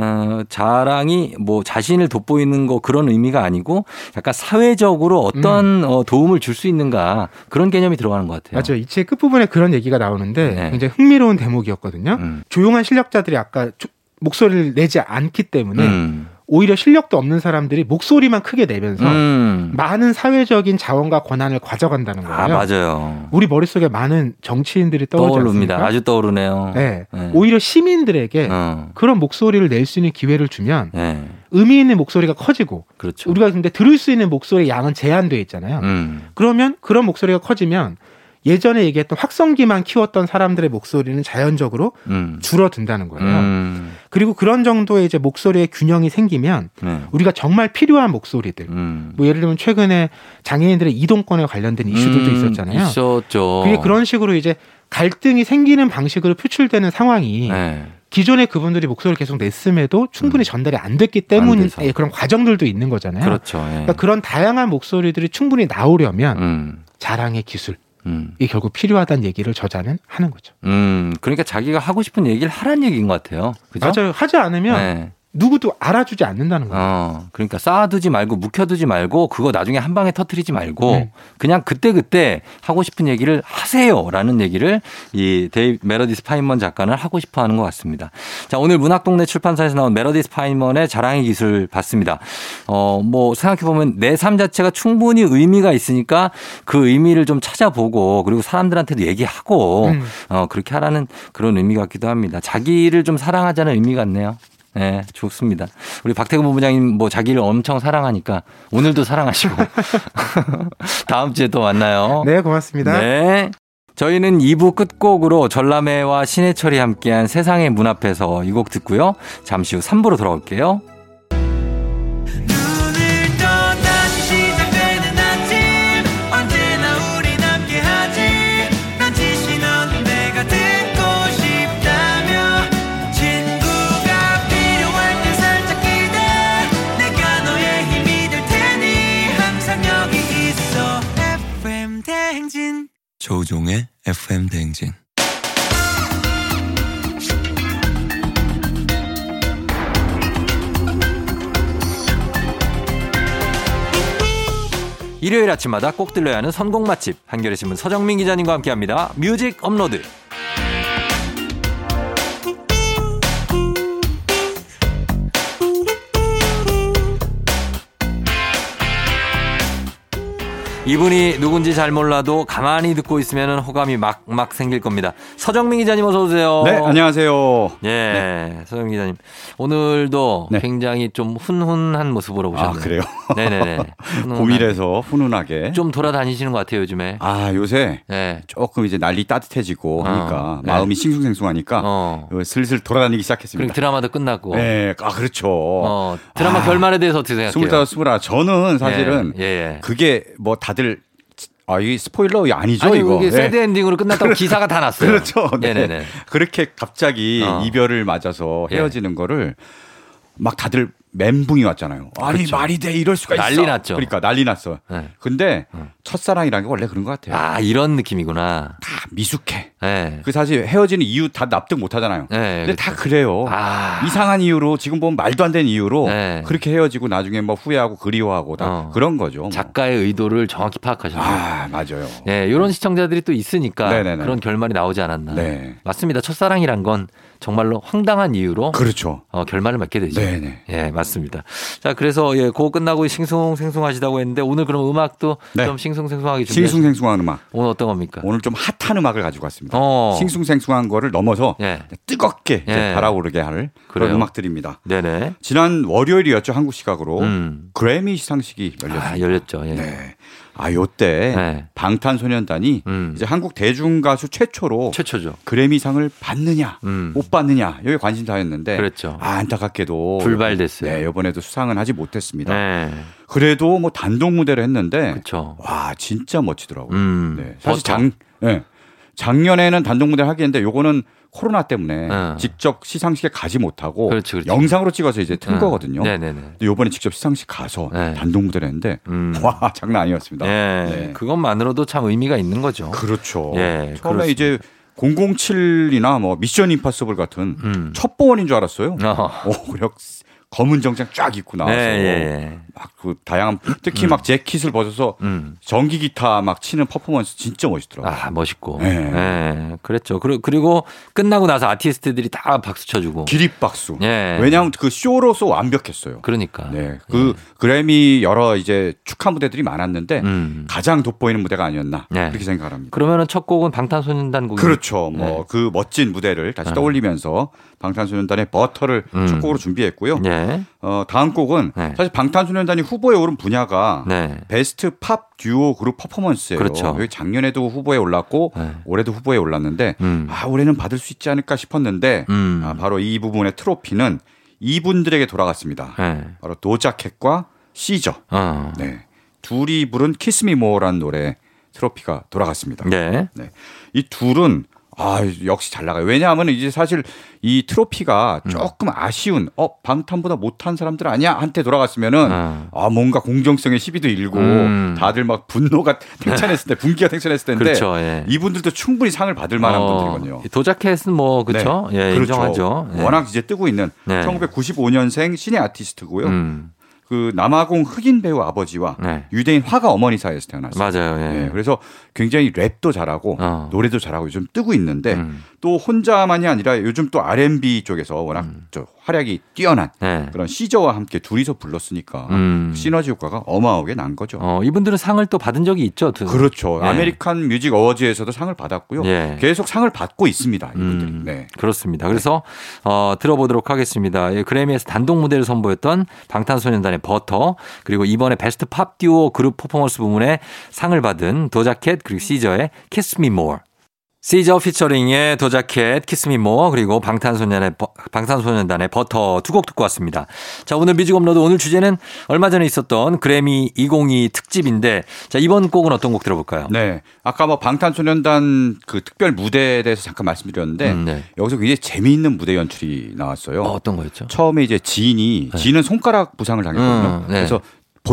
어, 자랑이 뭐 자신을 돋보이는 거 그런 의미가 아니고 약간 사회적으로 어떤 음. 어, 도움을 줄 수 있는가 그런 개념이 들어가는 것 같아요. 맞아요. 이 책 끝부분에 그런 얘기가 나오는데 네. 굉장히 흥미로운 대목이었거든요. 음. 조용한 실력자들이 아까 목소리를 내지 않기 때문에 음. 오히려 실력도 없는 사람들이 목소리만 크게 내면서 음. 많은 사회적인 자원과 권한을 가져간다는 거예요. 아, 맞아요. 우리 머릿속에 많은 정치인들이 떠오릅니다. 아주 떠오르네요. 네. 네. 오히려 시민들에게 어. 그런 목소리를 낼 수 있는 기회를 주면 네. 의미 있는 목소리가 커지고 그렇죠. 우리가 근데 들을 수 있는 목소리 양은 제한돼 있잖아요. 음. 그러면 그런 목소리가 커지면 예전에 얘기했던 확성기만 키웠던 사람들의 목소리는 자연적으로 음. 줄어든다는 거예요. 음. 그리고 그런 정도의 이제 목소리의 균형이 생기면 네. 우리가 정말 필요한 목소리들, 음. 뭐 예를 들면 최근에 장애인들의 이동권에 관련된 이슈들도 음. 있었잖아요. 있었죠. 그게 그런 식으로 이제 갈등이 생기는 방식으로 표출되는 상황이 네. 기존에 그분들이 목소리를 계속 냈음에도 충분히 음. 전달이 안 됐기 때문에 그런 과정들도 있는 거잖아요. 그렇죠. 예. 그러니까 그런 다양한 목소리들이 충분히 나오려면 음. 자랑의 기술, 음. 이 결국 필요하다는 얘기를 저자는 하는 거죠. 음, 그러니까 자기가 하고 싶은 얘기를 하라는 얘기인 것 같아요. 그죠? 맞아요. 하지 않으면 네. 누구도 알아주지 않는다는 거예요. 어, 그러니까 쌓아두지 말고 묵혀두지 말고 그거 나중에 한 방에 터트리지 말고 네. 그냥 그때 그때 하고 싶은 얘기를 하세요라는 얘기를 이 데이 메러디스 파인먼 작가는 하고 싶어하는 것 같습니다. 자 오늘 문학동네 출판사에서 나온 메러디스 파인먼의 자랑의 기술 봤습니다. 어 뭐 생각해 보면 내 삶 자체가 충분히 의미가 있으니까 그 의미를 좀 찾아보고 그리고 사람들한테도 얘기하고 음. 어 그렇게 하라는 그런 의미 같기도 합니다. 자기를 좀 사랑하자는 의미 같네요. 네, 좋습니다. 우리 박태근 본부장님 뭐 자기를 엄청 사랑하니까 오늘도 사랑하시고 다음 주에 또 만나요. 네, 고맙습니다. 네. 저희는 2부 끝곡으로 전람회와 신해철이 함께한 세상의 문 앞에서 이 곡 듣고요. 잠시 후 3부로 돌아올게요. 조우종의 FM 대행진. 일요일 아침마다 꼭 들려야 하는 선곡 맛집 한겨레 신문 서정민 기자님과 함께합니다. 뮤직 업로드. 이분이 누군지 잘 몰라도 가만히 듣고 있으면 호감이 막, 막 생길 겁니다. 서정민 기자님 어서 오세요. 네, 안녕하세요. 예, 네. 서정민 기자님. 오늘도 네. 굉장히 좀 훈훈한 모습으로 오셨네요. 아, 그래요? 네네네. 봄이라서 훈훈하게. 좀 돌아다니시는 것 같아요, 요즘에. 아, 요새 네. 조금 이제 날이 따뜻해지고 어. 하니까 네. 마음이 싱숭생숭하니까 어. 슬슬 돌아다니기 시작했습니다. 드라마도 끝났고. 네, 아, 그렇죠. 어, 드라마 아, 결말에 대해서 어떻게 생각해요? 25, 21. 저는 사실은 예, 예. 그게 뭐 다들 다들 아, 이 스포일러 아니죠, 아니, 이거. 이게 새드 네. 엔딩으로 끝났다고 기사가 다 났어요. 그렇죠. 네. 네네 그렇게 갑자기 어. 이별을 맞아서 예. 헤어지는 예. 거를 막 다들 멘붕이 왔잖아요. 아니 그렇죠. 말이 돼 이럴 수가 난리 있어. 난리 났죠. 그러니까 난리 났어. 네. 근데 어. 첫사랑이라는 게 원래 그런 것 같아요. 아 이런 느낌이구나. 다 미숙해. 네. 그 사실 헤어지는 이유 다 납득 못 하잖아요. 네, 근데 그렇죠. 다 그래요. 아. 이상한 이유로 지금 보면 말도 안 되는 이유로 네. 그렇게 헤어지고 나중에 뭐 후회하고 그리워하고 다 어. 그런 거죠. 뭐. 작가의 의도를 정확히 파악하셨네요. 아 맞아요. 네 이런 시청자들이 또 있으니까 네네네. 그런 결말이 나오지 않았나. 네. 맞습니다. 첫사랑이란 건 정말로 황당한 이유로 그렇죠. 어, 결말을 맞게 되죠. 네네. 예, 맞습니다. 자, 그래서 예, 고 끝나고 싱숭생숭하시다고 했는데 오늘 그럼 음악도 네. 좀 싱숭생숭하게 준비 싱숭생숭한 음악. 오늘 어떤 겁니까? 오늘 좀 핫한 음악을 가지고 왔습니다. 어. 싱숭생숭한 거를 넘어서 예. 뜨겁게 예. 달아오르게 할 그런 음악들입니다. 네네. 지난 월요일이었죠 한국 시각으로 음. 그래미 시상식이 열렸습니다. 아, 열렸죠. 예. 네. 아, 요때 네. 방탄소년단이 음. 이제 한국 대중 가수 최초로 최초죠. 그래미상을 받느냐, 음. 못 받느냐 여기 관심사였는데 그렇죠. 아, 안타깝게도 불발됐어요. 네, 이번에도 수상은 하지 못했습니다. 네. 그래도 뭐 단독 무대를 했는데 그쵸. 와, 진짜 멋지더라고요. 음. 네. 사실 장 네. 작년에는 단독 무대를 하겠는데 요거는 코로나 때문에 어. 직접 시상식에 가지 못하고 그렇지, 그렇지. 영상으로 찍어서 이제 튼 어. 거거든요. 네네네. 요번에 직접 시상식 가서 네. 단독 무대를 했는데 음. 와 장난 아니었습니다. 네. 네. 그것만으로도 참 의미가 있는 거죠. 그렇죠. 네, 처음에 그렇습니다. 이제 007이나 뭐 미션 임파서블 같은 음. 첩보원인 줄 알았어요. 어. 오, 검은 정장 쫙 입고 나와서 네, 예, 예. 막그 다양한 특히 음. 막 재킷을 벗어서 음. 전기 기타 막 치는 퍼포먼스 진짜 멋있더라고요. 아 멋있고. 네. 네. 그랬죠. 그리고 끝나고 나서 아티스트들이 다 박수 쳐주고. 기립 박수. 네. 왜냐하면 그 쇼로서 완벽했어요. 그러니까. 네. 그 네. 그래미 여러 이제 축하 무대들이 많았는데 음. 가장 돋보이는 무대가 아니었나 네. 그렇게 생각합니다. 그러면은 첫 곡은 방탄소년단 곡이 그렇죠. 뭐그 네. 멋진 무대를 다시 아. 떠올리면서 방탄소년단의 버터를 음. 첫 곡으로 준비했고요. 네. 어, 다음 곡은 네. 사실 방탄소년단이 후보에 오른 분야가 네. 베스트 팝 듀오 그룹 퍼포먼스예요. 그렇죠. 여기 작년에도 후보에 올랐고 네. 올해도 후보에 올랐는데 음. 아 올해는 받을 수 있지 않을까 싶었는데 음. 아, 바로 이 부분의 트로피는 이분들에게 돌아갔습니다. 네. 바로 도자켓과 시저. 어. 네. 둘이 부른 키스미 모어라는 노래 트로피가 돌아갔습니다. 네. 네. 이 둘은 아, 역시 잘 나가요. 왜냐하면 이제 사실 이 트로피가 음. 조금 아쉬운, 어, 방탄보다 못한 사람들 아니야? 한테 돌아갔으면은, 음. 아, 뭔가 공정성의 시비도 일고, 음. 다들 막 분노가 탱찬했을 때, 분기가 탱찬했을 때인데, 그렇죠, 예. 이분들도 충분히 상을 받을 만한 어, 분들이거든요. 도자켓은 뭐, 그렇죠? 네. 예, 그렇죠. 인정하죠. 예. 워낙 이제 뜨고 있는 네. 1995년생 신의 아티스트고요. 음. 그 남아공 흑인 배우 아버지와 네. 유대인 화가 어머니 사이에서 태어났어요. 맞아요. 예. 네, 그래서 굉장히 랩도 잘하고 어. 노래도 잘하고 요즘 뜨고 있는데 음. 또 혼자만이 아니라 요즘 또 R&B 쪽에서 워낙 음. 저 활약이 뛰어난 네. 그런 시저와 함께 둘이서 불렀으니까 음. 시너지 효과가 어마어마하게 난 거죠. 어, 이분들은 상을 또 받은 적이 있죠. 두. 그렇죠. 네. American Music Awards에서도 상을 받았고요. 네. 계속 상을 받고 있습니다. 이분들이. 음. 네. 그렇습니다. 그래서 어, 들어보도록 하겠습니다. 예, 그래미에서 단독 무대를 선보였던 방탄소년단의 버터 그리고 이번에 Best Pop Duo Group Performance 부문에 상을 받은 도자캣 그리고 시저의 Kiss Me More 시저 피처링의 도자캣, Kiss Me More, 그리고 방탄소년의, 방탄소년단의 버터 두 곡 듣고 왔습니다. 자, 오늘 Music Upload 오늘 주제는 얼마 전에 있었던 그래미 2022 특집인데, 자, 이번 곡은 어떤 곡 들어볼까요? 네. 아까 뭐 방탄소년단 그 특별 무대에 대해서 잠깐 말씀드렸는데, 음, 네. 여기서 굉장히 재미있는 무대 연출이 나왔어요. 어떤 거였죠? 처음에 이제 진이, 네. 진은 손가락 부상을 당했거든요. 음, 네. 그래서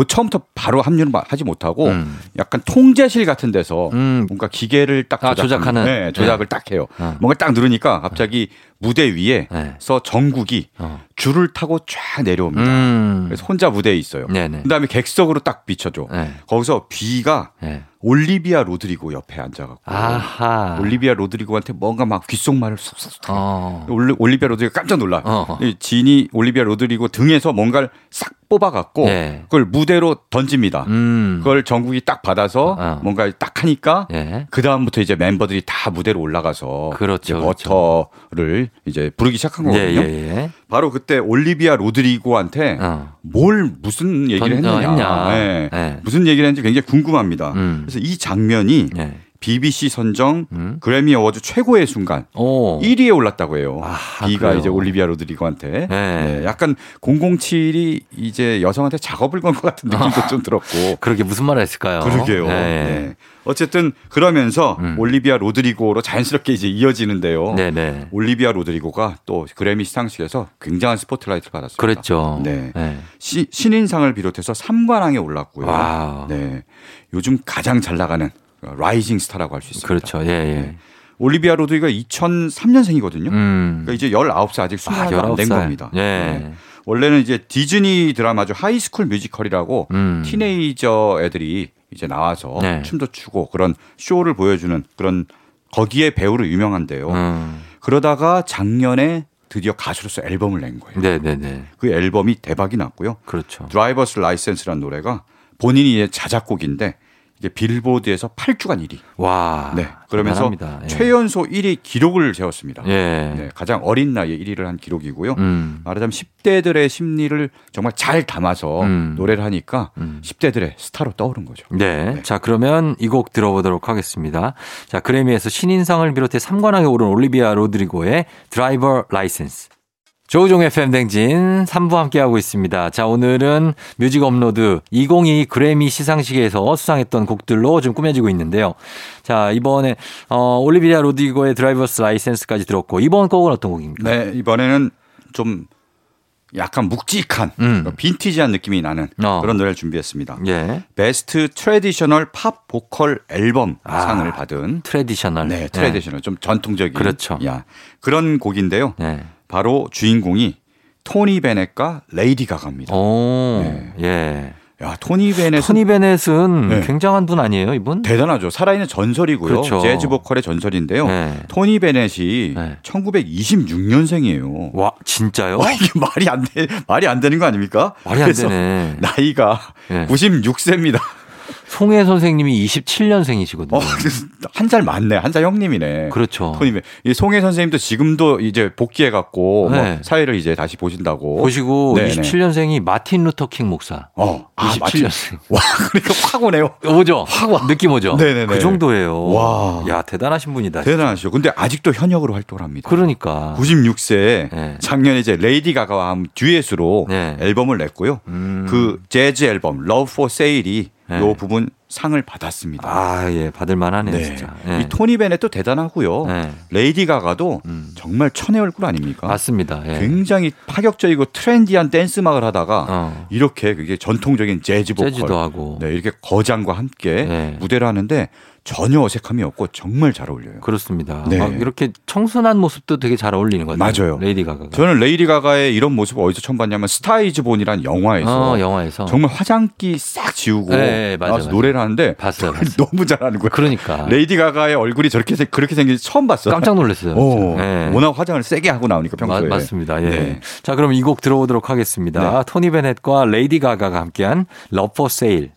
처음부터 바로 합류를 하지 못하고 음. 약간 통제실 같은 데서 음. 뭔가 기계를 딱 아, 조작하는 네, 조작을 네. 딱 해요. 어. 뭔가 딱 누르니까 갑자기 무대 위에서 네. 전국이 어. 줄을 타고 쫙 내려옵니다. 음. 그래서 혼자 무대에 있어요. 네네. 그다음에 객석으로 딱 비춰줘. 네. 거기서 비가 네. 올리비아 로드리고 옆에 앉아갖고 아하. 올리비아 로드리고한테 뭔가 막 귓속말을 쏙쏙 어. 올리비아 로드리고 깜짝 놀라. 어. 진이 올리비아 로드리고 등에서 뭔가를 싹 뽑아갖고 네. 그걸 무대로 던집니다. 음. 그걸 전국이 딱 받아서 어. 뭔가 딱 하니까 네. 그 다음부터 이제 멤버들이 다 무대로 올라가서 그렇죠, 그렇죠. 버터를 이제 부르기 시작한 예, 거거든요. 예, 예, 바로 그때 올리비아 로드리고한테 어. 뭘 무슨 얘기를 했느냐, 했냐. 네. 네. 무슨 얘기를 했는지 굉장히 궁금합니다. 음. 그래서 이 장면이 네. BBC 선정 음? 그래미 어워즈 최고의 순간 오. 1위에 올랐다고 해요. 아, 뷔가 그래요? 이제 올리비아 로드리고한테 네. 네. 약간 007이 이제 여성한테 작업을 건 것 같은 느낌도 아. 좀 들었고. 그러게 무슨 말을 했을까요? 그러게요. 네. 네. 어쨌든 그러면서 음. 올리비아 로드리고로 자연스럽게 이제 이어지는데요. 네네. 네. 올리비아 로드리고가 또 그래미 시상식에서 굉장한 스포트라이트를 받았습니다. 그랬죠. 네. 네. 시, 신인상을 비롯해서 3관왕에 올랐고요. wow. 네. 요즘 가장 잘 나가는 rising 스타라고 할 수 있습니다. 그렇죠. 예, 예. 네. 올리비아 로드리고가 2003년생이거든요. 음. 그러니까 이제 19살 아직 20살 아, 안된 겁니다. 예. 네. 원래는 이제 디즈니 드라마죠. High School Musical이라고 음. 틴에이저 애들이 이제 나와서 네. 춤도 추고 그런 쇼를 보여주는 그런 거기에 배우로 유명한데요. 음. 그러다가 작년에 드디어 가수로서 앨범을 낸 거예요. 네네네. 네, 네. 그 앨범이 대박이 났고요. 그렇죠. drivers license라는 노래가 본인이 자작곡인데 이게 빌보드에서 8주간 1위. 와. 네. 그러면서 예. 최연소 1위 기록을 세웠습니다. 예. 네. 가장 어린 나이에 1위를 한 기록이고요. 음. 말하자면 10대들의 심리를 정말 잘 담아서 음. 노래를 하니까 음. 10대들의 스타로 떠오른 거죠. 네. 네. 자, 그러면 이 곡 들어보도록 하겠습니다. 자, 그래미에서 신인상을 비롯해 3관왕에 오른 올리비아 로드리고의 driver license. 조우종의 FM 대행진 3부 함께하고 있습니다. 자, 오늘은 뮤직 업로드 2022 그래미 시상식에서 수상했던 곡들로 좀 꾸며지고 있는데요. 자, 이번에, 어, 올리비아 로드리고의 drivers license까지 들었고, 이번 곡은 어떤 곡입니까? 네, 이번에는 좀 약간 묵직한 음. 빈티지한 느낌이 나는 어. 그런 노래를 준비했습니다. 예. Best Traditional Pop Vocal Album 아, 상을 받은 traditional. 네, traditional 네. 좀 전통적인 그렇죠. 야, 그런 곡인데요. 네. 바로 주인공이 토니 베넷과 레이디 가가입니다. 오, 네. 예. 야, 토니 베넷. 토니 베넷은 네. 굉장한 분 아니에요, 이분? 대단하죠. 살아있는 전설이고요. 그렇죠. 재즈 보컬의 전설인데요. 네. 토니 베넷이 네. 1926년생이에요. 와, 진짜요? 와, 이게 말이 안 돼, 말이 안 되는 거 아닙니까? 말이 안 되네. 나이가 96세입니다. 송혜 선생님이 27년생이시거든요. 어, 한살 많네. 한 살 형님이네. 그렇죠. 토님이. 이 송혜 선생님도 지금도 이제 복귀해 갖고 뭐 네. 뭐 사회를 이제 다시 보신다고. 보시고 네네. 27년생이 마틴 루터 킹 목사. 어. 27년생. 아, 와, 그러니까 확 오네요. 오죠? 확 와. 느낌 오죠? 네네네. 그 정도예요. 와. 야, 대단하신 분이다. 대단하시죠. 근데 아직도 현역으로 활동을 합니다. 그러니까. 96세 네. 작년에 이제 레이디 가가와 함 듀엣으로 네. 앨범을 냈고요. 음. 그 재즈 앨범 Love for Sale이 네. 요 부분 상을 받았습니다. 아, 예, 받을 만하네요, 네. 진짜. 네. 이 토니 베넷도 대단하고요. 네. 레이디 가가도 음. 정말 천의 얼굴 아닙니까? 맞습니다. 예. 굉장히 파격적이고 트렌디한 댄스 음악을 하다가 어. 이렇게 그게 전통적인 재즈 보컬 재즈도 하고 네, 이렇게 거장과 함께 네. 무대를 하는데 전혀 어색함이 없고 정말 잘 어울려요. 그렇습니다. 네. 이렇게 청순한 모습도 되게 잘 어울리는 거죠. 맞아요. 레이디 가가. 저는 레이디 가가의 이런 모습을 어디서 처음 봤냐면 Star Is Born이란 영화에서, 어, 영화에서 정말 화장기 싹 지우고 네, 맞아, 맞아. 노래를 하는데 봤어요, 봤어요. 너무 잘하는 거예요. 그러니까 레이디 가가의 얼굴이 저렇게 그렇게 생긴지 처음 봤어요. 깜짝 놀랐어요. 어, 네. 워낙 화장을 세게 하고 나오니까 평소에. 맞, 습니다 예. 네. 자, 그럼 이 곡 들어보도록 하겠습니다. 네. 토니 베넷과 레이디 가가가 함께한 for Sale.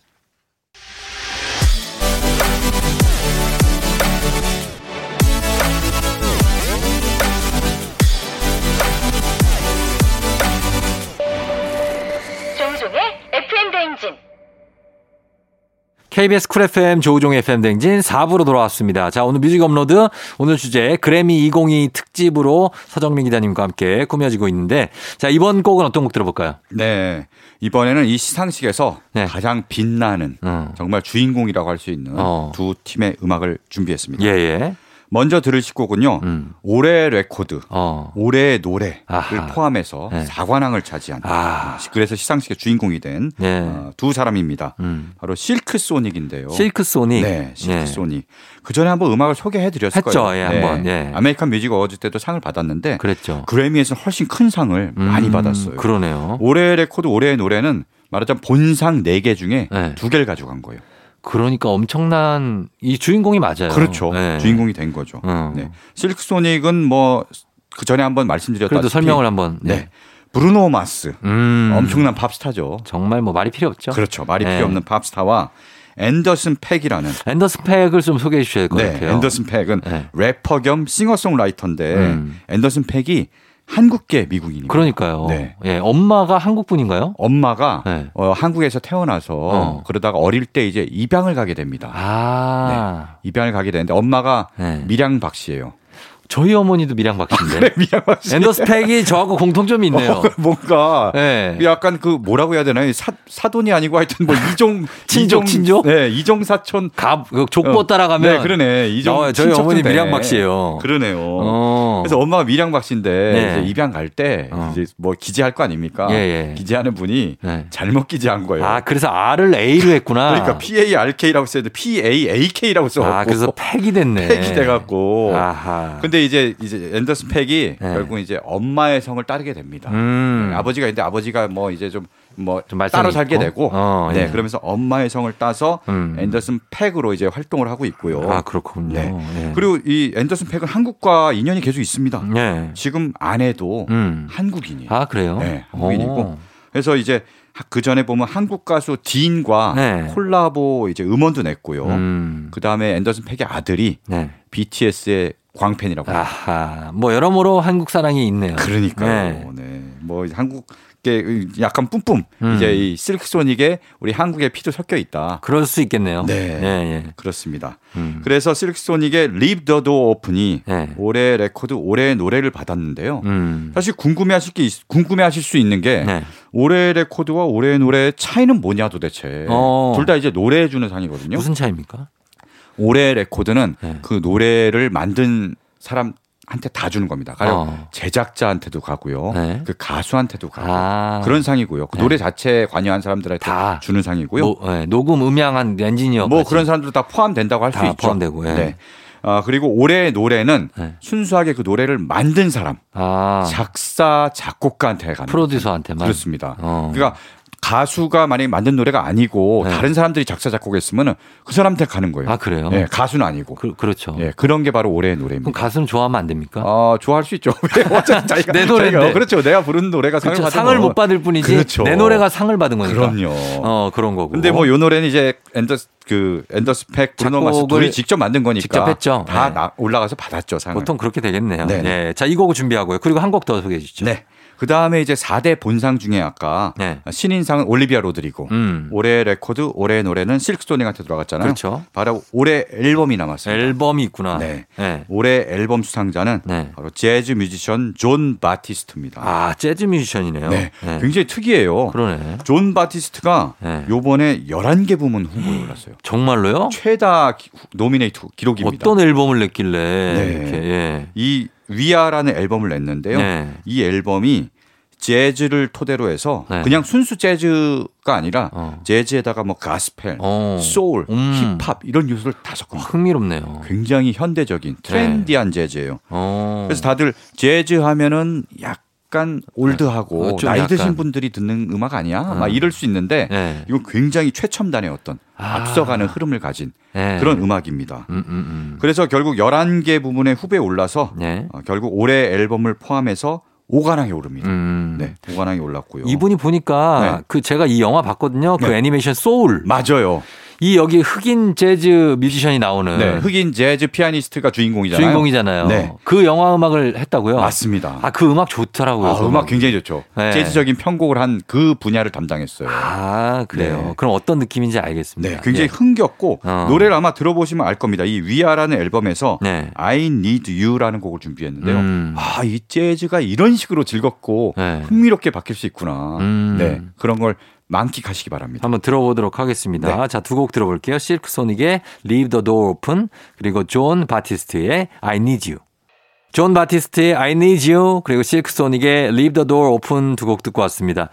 KBS 쿨 FM 조우종 FM 대행진 4부로 돌아왔습니다. 자, 오늘 뮤직 업로드 오늘 주제 그래미 2022 특집으로 서정민 기자님과 함께 꾸며지고 있는데 자, 이번 곡은 어떤 곡 들어볼까요? 네. 이번에는 이 시상식에서 네. 가장 빛나는 음. 정말 주인공이라고 할 수 있는 어. 두 팀의 음악을 준비했습니다. 예, 예. 먼저 들으실 곡은요. 음. 올해 레코드, 어. 올해의 노래를 아하. 포함해서 네. 4관왕을 차지한 아. 그래서 시상식의 주인공이 된두 네. 어, 사람입니다. 음. 바로 실크 소닉인데요. 실크 소닉. 네, 실크 네. 소닉. 그 전에 한번 음악을 소개해 드렸을 거예요. 예, 한번. 예. American Music Awards 때도 상을 받았는데 그랬죠. 그래미에서 훨씬 큰 상을 음, 많이 받았어요. 그러네요. 올해 레코드 올해의 노래는 말하자면 본상 4개 중에 네. 2개를 가져간 거예요. 그러니까 엄청난 이 주인공이 맞아요. 그렇죠. 네. 주인공이 된 거죠. 어. 네. 실크 소닉은 뭐 그 전에 한번 말씀드렸다시피 그래도 설명을 한번 네. 네. 브루노 마스 음. 엄청난 팝스타죠. 정말 뭐 말이 필요 없죠. 그렇죠. 말이 네. 필요 없는 팝스타와 앤더슨 팩이라는 앤더슨 팩을 좀 소개해 주셔야 될것 네, 같아요. 앤더슨 팩은 네. 래퍼 겸 싱어송라이터인데 음. 앤더슨 팩이 한국계 미국인입니다. 그러니까요. 네. 예, 엄마가 한국 분인가요? 엄마가 네. 어, 한국에서 태어나서 어. 그러다가 어릴 때 이제 입양을 가게 됩니다. 아. 네. 입양을 가게 되는데 엄마가 네. 밀양박 씨예요. 저희 어머니도 밀양박씨인데. 그래, 밀양박씨. 엔더스펙이 저하고 공통점이 있네요. 어, 뭔가 네. 약간 그 뭐라고 해야 되나요? 사, 사돈이 아니고 하여튼 뭐 이종 친족 친족? 네, 이종 사촌 가그 족보 어. 따라가면 네, 그러네. 이종 어, 저희 어머니 밀양박씨예요. 그러네요. 어. 그래서 엄마가 밀양박씨인데 네. 이제 입양 갈때 어. 이제 뭐 기재할 거 아닙니까? 예, 예. 기재하는 분이 네. 잘못 기재한 거예요. 아, 그래서 R을 A로 했구나. 그러니까 P A R K라고 써야 돼. P A A K라고 써. 아, 그래서 팩이 됐네. 팩이 돼 갖고. 아하. 근데 이제 이제 앤더슨 팩이 네. 결국 이제 엄마의 성을 따르게 됩니다. 음. 네, 아버지가 있는데 아버지가 뭐 이제 좀 뭐 따로 살게 있고? 되고 어, 네 예. 그러면서 엄마의 성을 따서 음. 앤더슨 팩으로 이제 활동을 하고 있고요. 아 그렇군요. 네. 예. 그리고 이 앤더슨 팩은 한국과 인연이 계속 있습니다. 예. 지금 아내도 음. 한국인이에요. 아 그래요? 네, 한국인이고 오. 그래서 이제 그 전에 보면 한국 가수 딘과 네. 콜라보 이제 음원도 냈고요. 음. 그 다음에 앤더슨 팩의 아들이 네. BTS의 광팬이라고. 아하, 뭐 여러모로 한국 사랑이 있네요. 그러니까요. 네. 네. 뭐 한국계 약간 뿜뿜 음. 이제 이 실크 소닉에 우리 한국의 피도 섞여 있다. 그럴 수 있겠네요. 네, 네, 네. 그렇습니다. 음. 그래서 실크 소닉의 Leave the Door Open이 네. 올해 레코드 올해 노래를 받았는데요. 음. 사실 궁금해하실 게 궁금해하실 수 있는 게 네. 올해 레코드와 올해 노래 차이는 뭐냐 도대체. 어. 둘다 이제 노래해 주는 상이거든요. 무슨 차이입니까? 올해 레코드는 네. 그 노래를 만든 사람 한테 다 주는 겁니다. 가령 어. 제작자한테도 가고요. 네. 그 가수한테도 가고 아. 그런 상이고요. 그 네. 노래 자체에 관여한 사람들한테 다 주는 상이고요. 노, 네. 녹음 음향한 엔지니어 뭐 그런 사람들 다 포함된다고 할 수 있죠. 포함되고. 예. 네. 아, 그리고 올해의 노래는 네. 순수하게 그 노래를 만든 사람, 아. 작사, 작곡가한테 가는 프로듀서한테만 그렇습니다. 어. 그러니까 가수가 만약에 만든 노래가 아니고 네. 다른 사람들이 작사 작곡했으면 그 사람한테 가는 거예요. 아 그래요? 네, 가수는 아니고. 그, 렇죠 예, 그런 게 바로 올해의 노래입니다. 그럼 가수는 좋아하면 안 됩니까? 아 좋아할 수 있죠. 자기가, 내 노래인데. 그렇죠. 내가 부른 노래가 상을, 그렇죠. 상을 못 받을 뿐이지. 그렇죠. 내 노래가 상을 받은 거니까. 그럼요. 어 그런 거고. 근데 뭐 요 노래는 이제 앤더스 그 앤더스 팩 브루노 마스 둘이 직접 만든 거니까 직접 했죠. 다 네. 올라가서 받았죠 상을. 보통 그렇게 되겠네요. 네. 네. 자이 곡을 준비하고요. 그리고 한 곡 더 소개해 주시죠. 네. 그 다음에 이제 4대 본상 중에 아까 네. 신인상은 올리비아 로드리고 음. 올해 레코드, 올해 노래는 실크소닉한테 들어갔잖아요. 그렇죠. 바로 올해 앨범이 남았습니다. 앨범이 있구나. 네. 네. 올해 앨범 수상자는 네. 바로 재즈 뮤지션 존 바티스트입니다. 아, 재즈 뮤지션이네요. 네. 네. 굉장히 특이해요. 그러네. 존 바티스트가 네. 요번에 11개 부문 후보에 올랐어요. 정말로요? 최다 노미네이트 기록입니다. 어떤 앨범을 냈길래 네. 이렇게 예. 이 We Are라는 앨범을 냈는데요. 네. 이 앨범이 재즈를 토대로 해서 네. 그냥 순수 재즈가 아니라 어. 재즈에다가 뭐 가스펠, 어. 소울, 음. 힙합 이런 요소를 다 섞은 흥미롭네요. 굉장히 현대적인 트렌디한 네. 재즈예요. 어. 그래서 다들 재즈 하면은 약 약간 old하고 네. 나이 드신 분들이 듣는 음악 아니야? 막 음. 이럴 수 있는데 네. 이건 굉장히 최첨단의 어떤 아. 앞서가는 흐름을 가진 네. 그런 음악입니다. 음, 음, 음. 그래서 결국 11개 부문의 후보에 올라서 네. 어, 결국 올해 앨범을 포함해서 5관왕에 오릅니다. 음. 네, 5관왕에 올랐고요. 이분이 보니까 네. 그 제가 이 영화 봤거든요. 그 네. 애니메이션 소울. 맞아요. 이 여기 흑인 재즈 뮤지션이 나오는 네, 흑인 재즈 피아니스트가 주인공이잖아요. 주인공이잖아요. 네. 그 영화 음악을 했다고요? 맞습니다. 아, 그 음악 좋더라고요. 아, 그 음악 굉장히 좋죠. 네. 재즈적인 편곡을 한 그 분야를 담당했어요. 아, 그래요. 네. 그럼 어떤 느낌인지 알겠습니다. 네, 굉장히 네. 흥겹고 어. 노래를 아마 들어보시면 알 겁니다. 이 위아라는 앨범에서 네. I Need You라는 곡을 준비했는데요. 음. 아, 이 재즈가 이런 식으로 즐겁고 네. 흥미롭게 바뀔 수 있구나. 음. 네, 그런 걸 만끽하시기 바랍니다. 한번 들어보도록 하겠습니다. 네. 자, 두 곡 들어볼게요. 실크 소닉의 Leave the Door Open 그리고 존 바티스트의 I Need You. 존 바티스트의 I Need You 그리고 실크소닉의 Leave the Door Open 두 곡 듣고 왔습니다.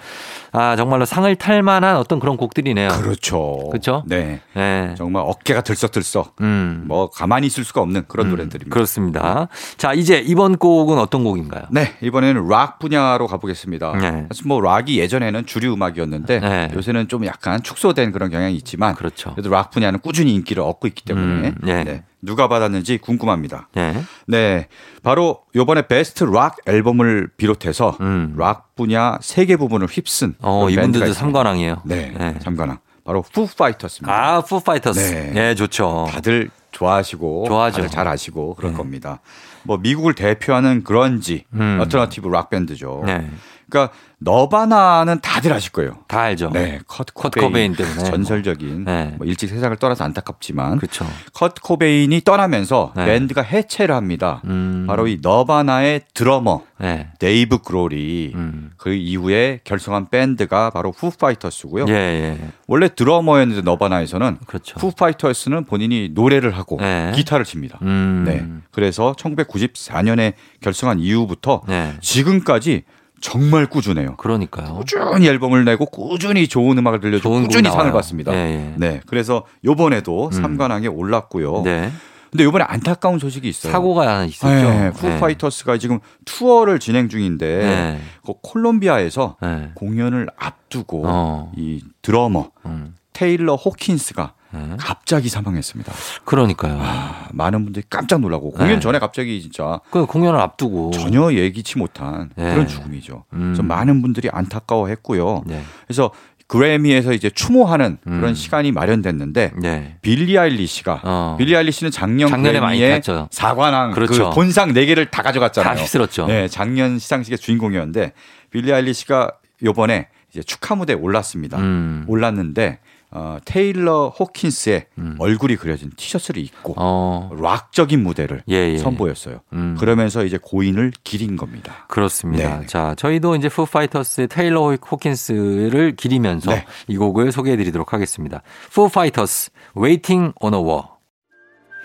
아 정말로 상을 탈 만한 어떤 그런 곡들이네요. 그렇죠. 그렇죠. 네. 네. 정말 어깨가 들썩들썩. 음. 뭐 가만히 있을 수가 없는 그런 음. 노래들입니다. 그렇습니다. 자 이제 이번 곡은 어떤 곡인가요? 네 이번에는 락 분야로 가보겠습니다. 네. 사실 뭐 락이 예전에는 주류 음악이었는데 네. 요새는 좀 약간 축소된 그런 경향이 있지만 그렇죠. 그래도 락 분야는 꾸준히 인기를 얻고 있기 때문에 음. 네. 네. 누가 받았는지 궁금합니다. 네. 네. 바로 요번에 Best Rock Album을 비롯해서 음. 락 분야 세 개 부문을 휩쓴 어, 이분들도 삼관왕이에요. 네. 네. 삼관왕. 바로 푸 파이터스입니다. 아, 푸 파이터스. 네. 네, 좋죠. 다들 좋아하시고 좋아하죠. 다들 잘 아시고 그럴 네. 겁니다. 뭐 미국을 대표하는 그런지 음. alternative 락 밴드죠. 네. 그러니까 너바나는 다들 아실 거예요. 다 알죠. 네, 커트 코베인, 코베인 때문에 전설적인 네. 뭐 일찍 세상을 떠나서 안타깝지만 그쵸. 커트 코베인이 떠나면서 네. 밴드가 해체를 합니다. 음. 바로 이 너바나의 드러머 네. 데이브 그롤이 음. 그 이후에 결성한 밴드가 바로 푸파이터스고요. 예, 예. 원래 드러머였는데 너바나에서는 그렇죠. 푸파이터스는 본인이 노래를 하고 네. 기타를 칩니다. 음. 네. 그래서 1994년에 결성한 이후부터 네. 지금까지 정말 꾸준해요. 그러니까요. 꾸준히 앨범을 내고 꾸준히 좋은 음악을 들려주고 꾸준히 상을 받습니다. 예, 예. 네. 그래서 요번에도 음. 3관왕에 올랐고요. 네. 근데 요번에 안타까운 소식이 있어요. 사고가 있었죠. 네, 푸파이터스가 네. 지금 투어를 진행 중인데 네. 그 콜롬비아에서 네. 공연을 앞두고 어. 이 드러머 음. 테일러 호킨스가 네. 갑자기 사망했습니다. 그러니까요. 아, 많은 분들이 깜짝 놀라고 공연 네. 전에 갑자기 진짜 그 공연을 앞두고 전혀 예기치 못한 네. 그런 죽음이죠. 음. 그래서 많은 분들이 안타까워했고요. 네. 그래서 그래미에서 이제 추모하는 음. 그런 시간이 마련됐는데 네. 빌리 아일리시가 어. 빌리 아일리시는 작년 작년에 그래미의 사관왕 그렇죠. 그 본상 4 개를 다 가져갔잖아요. 다 휩쓸었죠. 네, 작년 시상식의 주인공이었는데 빌리 아일리시가 요번에 이제 축하 무대에 올랐습니다. 음. 올랐는데 어, 테일러 호킨스의 음. 얼굴이 그려진 티셔츠를 입고 어. 락적인 무대를 예, 예. 선보였어요. 음. 그러면서 이제 고인을 기린 겁니다. 그렇습니다. 네. 자, 저희도 이제 푸파이터스의 테일러 호킨스를 기리면서 네. 이 곡을 소개해 드리도록 하겠습니다. 푸파이터스 Waiting on a War.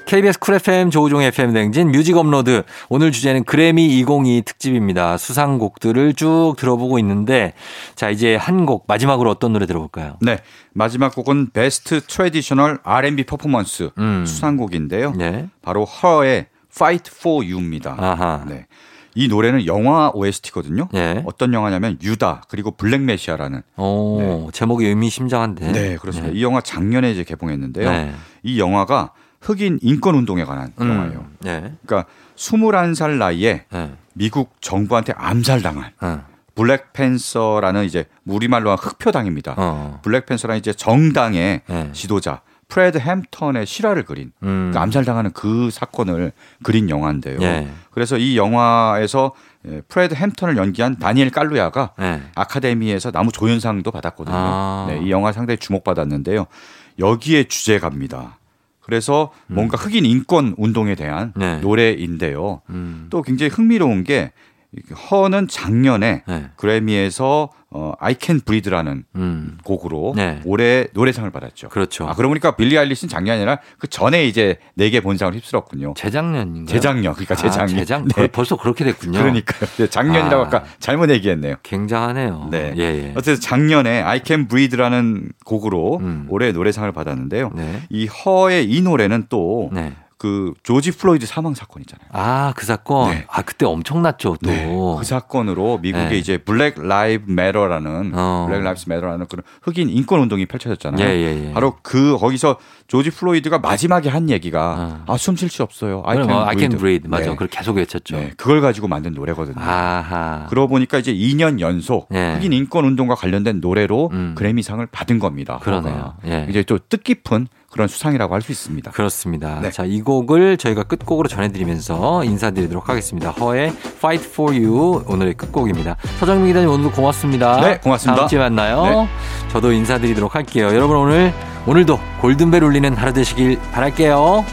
KBS 쿨 FM 조우종의 FM 대행진 뮤직 업로드 오늘 주제는 그래미 2022 특집입니다. 수상곡들을 쭉 들어보고 있는데 자 이제 한 곡 마지막으로 어떤 노래 들어볼까요? 네 마지막 곡은 Best Traditional R&B Performance 음. 수상곡인데요. 네. 바로 허의 Fight for You입니다. 아하. 네. 이 노래는 영화 OST거든요. 네. 어떤 영화냐면 유다 그리고 블랙 메시아라는. 오, 네. 제목이 의미심장한데. 네, 그렇습니다. 네. 이 영화 작년에 이제 개봉했는데요. 네. 이 영화가 흑인 인권 운동에 관한 음. 영화예요. 네. 그러니까 21살 나이에 네. 미국 정부한테 암살당한 네. 블랙팬서라는 이제 우리말로 흑표당입니다. 어. 블랙팬서라는 이제 정당의 네. 지도자 프레드 햄턴의 실화를 그린 음. 그러니까 암살당하는 그 사건을 그린 영화인데요. 네. 그래서 이 영화에서 예, 프레드 햄턴을 연기한 다니엘 칼루야가 네. 아카데미에서 남우 조연상도 받았거든요. 아. 네, 이 영화 상당히 주목받았는데요. 여기에 주제가입니다. 그래서 음. 뭔가 흑인 인권 운동에 대한 네. 노래인데요. 음. 또 굉장히 흥미로운 게 허는 작년에 네. 그래미에서 어, I Can Breathe라는 음. 곡으로 네. 올해 노래상을 받았죠. 그렇죠. 아, 그러고 보니까 빌리 아일리스는 작년이 아니라 그 전에 이제 네 개 본상을 휩쓸었군요. 재작년인가요? 재작년. 그러니까 재작년. 아, 재작 네. 벌써 그렇게 됐군요. 그러니까요. 네, 작년이라고 아, 아까 잘못 얘기했네요. 굉장하네요. 네. 예, 예. 어쨌든 작년에 I Can Breathe라는 곡으로 음. 올해 노래상을 받았는데요. 네. 이 허의 이 노래는 또 네. 그 조지 플로이드 사망 사건 있잖아요. 아, 그 사건? 네. 아, 그때 엄청났죠, 또. 네. 그 사건으로 미국에 네. 이제 Black Lives Matter라는 어. Black Lives Matter라는 그런 흑인 인권 운동이 펼쳐졌잖아요. 예, 예, 예. 바로 그 거기서 조지 플로이드가 마지막에 한 얘기가 어. 아, 숨 쉴 수 없어요. I can, 뭐, I can breathe. 맞아. 네. 그걸 계속 외쳤죠. 네. 그걸 가지고 만든 노래거든요. 아하. 그러고 보니까 이제 2년 연속 예. 흑인 인권 운동과 관련된 노래로 음. 그래미상을 받은 겁니다. 그러네요. 예. 이제 또 뜻깊은 그런 수상이라고 할 수 있습니다. 그렇습니다. 네. 자, 이 곡을 저희가 끝곡으로 전해드리면서 인사드리도록 하겠습니다. 허의 Fight for You 오늘의 끝곡입니다. 서정민 기자님 오늘도 고맙습니다. 네, 고맙습니다. 다음 주에 만나요. 네. 저도 인사드리도록 할게요. 여러분 오늘 오늘도 골든벨 울리는 하루 되시길 바랄게요.